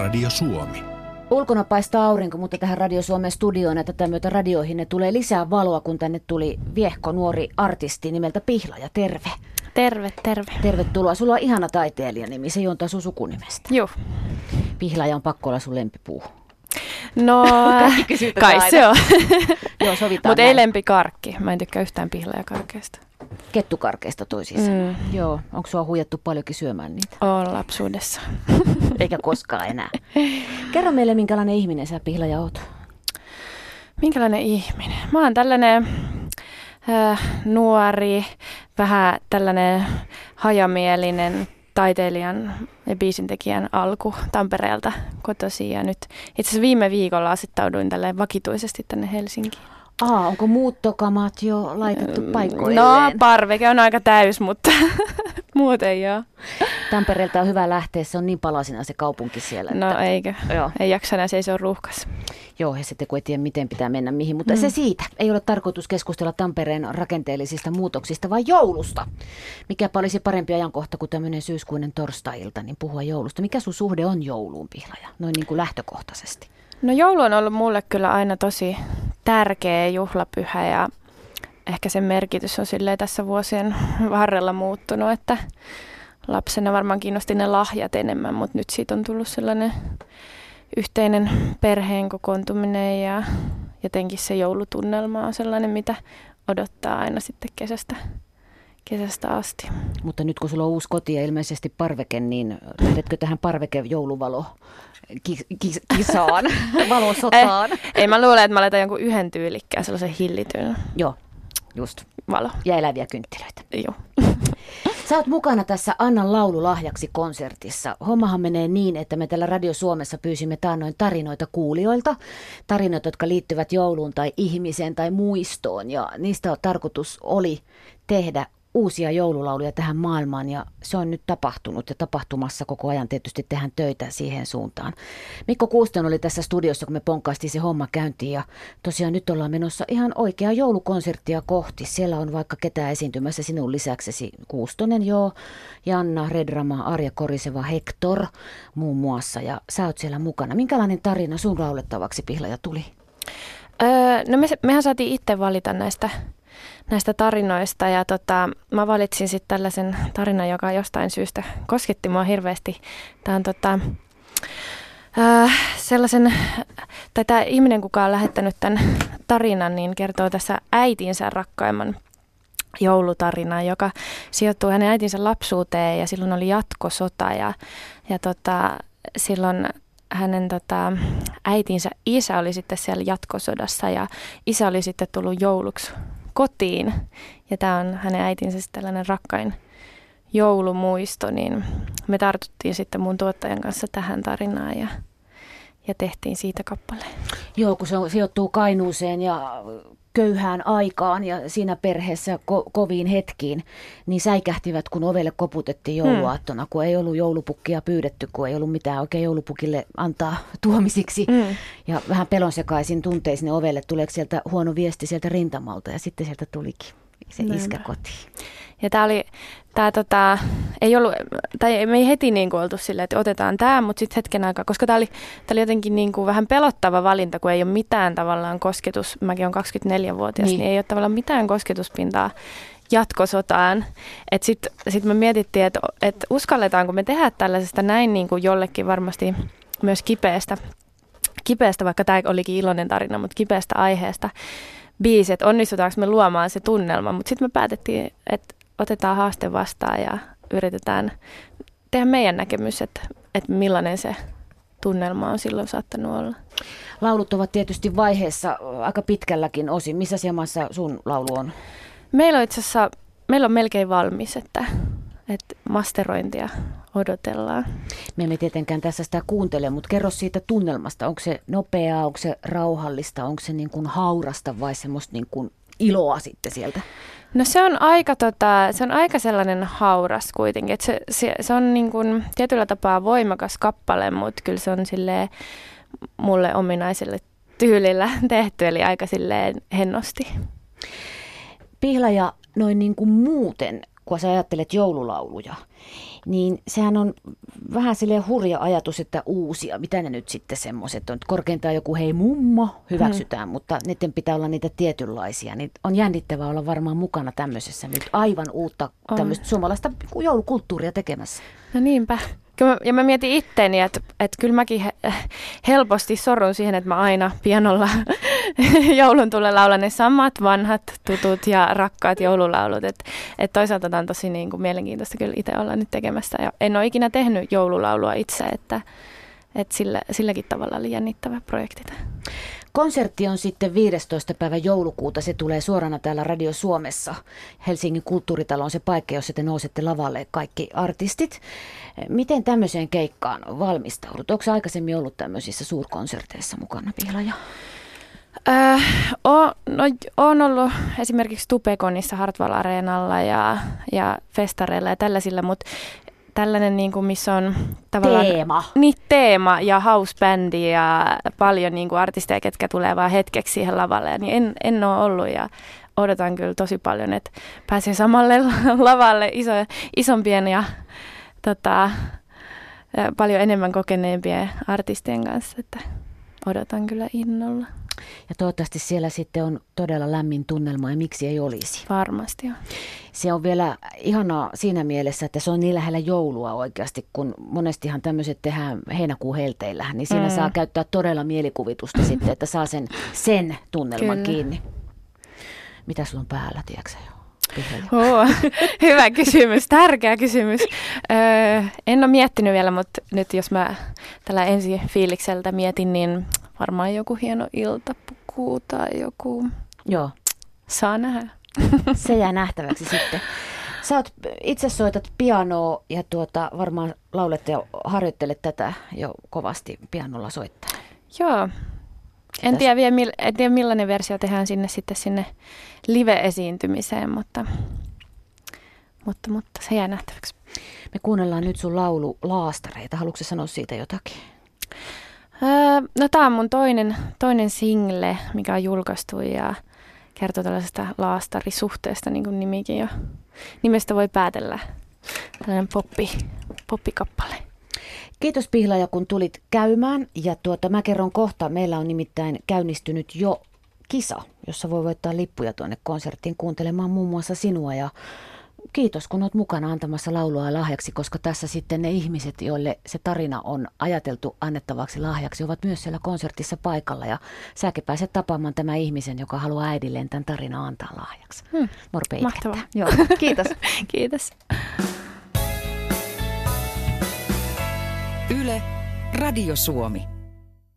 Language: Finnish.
Radio Suomi. Ulkona paistaa aurinko, mutta tähän Radio Suomen studioon ja tätä myötä radioihin ne tulee lisää valoa, kun tänne tuli viehko nuori artisti nimeltä Pihla ja terve. Terve, terve. Tervetuloa. Sulla on ihana taiteilijanimi, se juontaa sun sukunimestä. Joo. Pihlaja on pakko olla sun lempipuu. No, kai aina. se on. Joo, sovitaan Mutta ei lempikarkki. Mä en tykkää yhtään pihlajakarkeista. Kettukarkeista toisiinsa. Mm. Joo, onko sua huijattu paljonkin syömään niitä? Oon lapsuudessa. Eikä koskaan enää. Kerro meille, minkälainen ihminen sä Pihlaja oot. Minkälainen ihminen? Mä oon tällainen äh, nuori, vähän tällainen hajamielinen taiteilijan ja biisintekijän alku Tampereelta kotoisin. Ja nyt itse asiassa viime viikolla asettauduin tälleen vakituisesti tänne Helsinkiin. Aa, onko muuttokamat jo laitettu paikoilleen? No, parveke on aika täys, mutta muuten joo. Tampereelta on hyvä lähteä, se on niin palasina se kaupunki siellä. No että, eikö? Joo. Ei jaksa enää seisoa ruuhkas. Joo, ja sitten kun ei tiedä, miten pitää mennä mihin. Mutta mm. se siitä. Ei ole tarkoitus keskustella Tampereen rakenteellisista muutoksista, vaan joulusta. Mikäpä olisi parempi ajankohta kuin tämmöinen syyskuinen torstai-ilta, niin puhua joulusta. Mikä sun suhde on jouluun, Pihlaja? Noin niin kuin lähtökohtaisesti. No joulu on ollut mulle kyllä aina tosi tärkeä juhlapyhä ja ehkä sen merkitys on silleen tässä vuosien varrella muuttunut, että lapsena varmaan kiinnosti ne lahjat enemmän, mutta nyt siitä on tullut sellainen yhteinen perheen kokoontuminen ja jotenkin se joulutunnelma on sellainen, mitä odottaa aina sitten kesästä, kesästä asti. Mutta nyt kun sulla on uusi koti ja ilmeisesti parveke, niin lähdetkö tähän parveke jouluvalo ki- ki- kisaan, valosotaan? Ei, mä luulen, että mä laitan jonkun yhden tyylikkään sellaisen hillityn Joo, just. valo. Ja eläviä kynttilöitä. Joo. Sä oot mukana tässä Annan laululahjaksi konsertissa. Hommahan menee niin, että me täällä Radio Suomessa pyysimme taannoin tarinoita kuulijoilta. Tarinoita, jotka liittyvät jouluun tai ihmiseen tai muistoon. Ja niistä on tarkoitus oli tehdä uusia joululauluja tähän maailmaan ja se on nyt tapahtunut ja tapahtumassa koko ajan tietysti tehdään töitä siihen suuntaan. Mikko Kuuston oli tässä studiossa, kun me ponkkaistiin se homma käyntiin ja tosiaan nyt ollaan menossa ihan oikeaa joulukonserttia kohti. Siellä on vaikka ketään esiintymässä sinun lisäksesi Kuustonen, joo, Janna, Redrama, Arja Koriseva, Hector muun muassa ja sä oot siellä mukana. Minkälainen tarina sun laulettavaksi Pihlaja tuli? Öö, no me, mehän saatiin itse valita näistä, näistä tarinoista ja tota, mä valitsin sitten tällaisen tarinan, joka jostain syystä kosketti mua hirveästi. Tämä on tota, öö, sellaisen, tai tämä ihminen, kuka on lähettänyt tämän tarinan, niin kertoo tässä äitinsä rakkaimman joulutarina, joka sijoittuu hänen äitinsä lapsuuteen ja silloin oli jatkosota ja, ja tota, silloin hänen tota, äitinsä isä oli sitten siellä jatkosodassa ja isä oli sitten tullut jouluksi kotiin. Ja tämä on hänen äitinsä tällainen rakkain joulumuisto, niin me tartuttiin sitten mun tuottajan kanssa tähän tarinaan ja, ja tehtiin siitä kappaleen. Joo, kun se on, sijoittuu Kainuuseen ja köyhään aikaan ja siinä perheessä ko- koviin hetkiin, niin säikähtivät, kun ovelle koputettiin jouluaattona, kun ei ollut joulupukkia pyydetty, kun ei ollut mitään oikein joulupukille antaa tuomisiksi. Mm. Ja vähän pelonsekaisin tuntein sinne ovelle, tuleeko sieltä huono viesti sieltä rintamalta ja sitten sieltä tulikin se Näinpä. iskä kotiin. Ja tämä oli, tää tota, ei ollut, tai me ei heti niin kuin oltu silleen, että otetaan tämä, mutta sitten hetken aikaa, koska tämä oli, tää oli jotenkin niin kuin vähän pelottava valinta, kun ei ole mitään tavallaan kosketus, mäkin olen 24-vuotias, Niin. niin. niin ei ole tavallaan mitään kosketuspintaa jatkosotaan. Että sitten sit me mietittiin, että et uskalletaanko me tehdä tällaisesta näin niin kuin jollekin varmasti myös kipeästä, kipeästä, vaikka tämä olikin iloinen tarina, mutta kipeästä aiheesta biisi, että onnistutaanko me luomaan se tunnelma. Mutta sitten me päätettiin, että otetaan haaste vastaan ja yritetään tehdä meidän näkemys, että, että millainen se tunnelma on silloin saattanut olla. Laulut ovat tietysti vaiheessa aika pitkälläkin osin. Missä jamassa sun laulu on? Meillä on itse asiassa, meillä on melkein valmis, että, että masterointia odotellaan. Me emme tietenkään tässä sitä kuuntele, mutta kerro siitä tunnelmasta. Onko se nopeaa, onko se rauhallista, onko se niin kuin haurasta vai semmoista niin kuin iloa sitten sieltä? No se on aika, tota, se on aika sellainen hauras kuitenkin. Et se, se, se on niin kuin tietyllä tapaa voimakas kappale, mutta kyllä se on silleen mulle ominaiselle tyylillä tehty, eli aika silleen hennosti. Pihlaja noin niin kuin muuten, kun sä ajattelet joululauluja, niin sehän on vähän silleen hurja ajatus, että uusia, mitä ne nyt sitten semmoiset on. Korkeintaan joku hei mummo hyväksytään, hmm. mutta niiden pitää olla niitä tietynlaisia. Niin on jännittävää olla varmaan mukana tämmöisessä nyt aivan uutta tämmöistä suomalaista joulukulttuuria tekemässä. No niinpä. Ja mä mietin itteeni, että, että kyllä mäkin helposti sorrun siihen, että mä aina pianolla joulun tulee laula ne samat vanhat, tutut ja rakkaat joululaulut. Että et toisaalta tämä on tosi niin kuin mielenkiintoista kyllä itse olla nyt tekemässä. Ja en ole ikinä tehnyt joululaulua itse, että, että sillä, silläkin tavalla oli jännittävä projekti. Konsertti on sitten 15. päivä joulukuuta. Se tulee suorana täällä Radio Suomessa. Helsingin kulttuuritalo on se paikka, jossa te nousette lavalle kaikki artistit. Miten tämmöiseen keikkaan valmistaudut? Onko aikaisemmin ollut tämmöisissä suurkonserteissa mukana, Pihlaja? Äh, on, no, on ollut esimerkiksi Tupekonissa Hartwall Areenalla ja, ja festareilla ja tällaisilla, mutta tällainen, niin kuin, missä on tavallaan... Teema. Niin, teema ja housebändi ja paljon niin kuin artisteja, ketkä tulee vain hetkeksi siihen lavalle. Niin en, en ole ollut ja odotan kyllä tosi paljon, että pääsee samalle lavalle iso, isompien ja tota, paljon enemmän kokeneempien artistien kanssa, että odotan kyllä innolla. Ja toivottavasti siellä sitten on todella lämmin tunnelma ja miksi ei olisi. Varmasti on. Se on vielä ihanaa siinä mielessä, että se on niin lähellä joulua oikeasti, kun monestihan tämmöiset tehdään heinäkuun helteillä, niin siinä mm. saa käyttää todella mielikuvitusta sitten, että saa sen, sen tunnelman Kyllä. kiinni. Mitä sulla on päällä, tiedätkö Oh, hyvä kysymys, tärkeä kysymys. Öö, en ole miettinyt vielä, mutta nyt jos mä tällä ensi fiilikseltä mietin, niin varmaan joku hieno iltapuku tai joku. Joo. Saa nähdä. Se jää nähtäväksi sitten. Sä oot, itse soitat pianoa ja tuota, varmaan laulet ja harjoittelet tätä jo kovasti pianolla soittaa. Joo. En tiedä, vielä, en tiedä millainen versio tehdään sinne sitten sinne live-esiintymiseen, mutta, mutta, mutta se jää nähtäväksi. Me kuunnellaan nyt sun laulu Laastareita. Haluatko sanoa siitä jotakin? No tämä on mun toinen, toinen single, mikä on julkaistu ja kertoo tällaisesta laastarisuhteesta, niin kuin nimikin jo. Nimestä voi päätellä. Tällainen poppi, poppikappale. Kiitos Pihlaja, kun tulit käymään. Ja tuota, mä kerron kohta, meillä on nimittäin käynnistynyt jo kisa, jossa voi voittaa lippuja tuonne konserttiin kuuntelemaan muun muassa sinua ja kiitos, kun olet mukana antamassa laulua lahjaksi, koska tässä sitten ne ihmiset, joille se tarina on ajateltu annettavaksi lahjaksi, ovat myös siellä konsertissa paikalla. Ja säkin pääset tapaamaan tämän ihmisen, joka haluaa äidilleen tämän tarinan antaa lahjaksi. Hmm. Morpe Mahtavaa. Joo, kiitos. kiitos. Yle, Radio Suomi.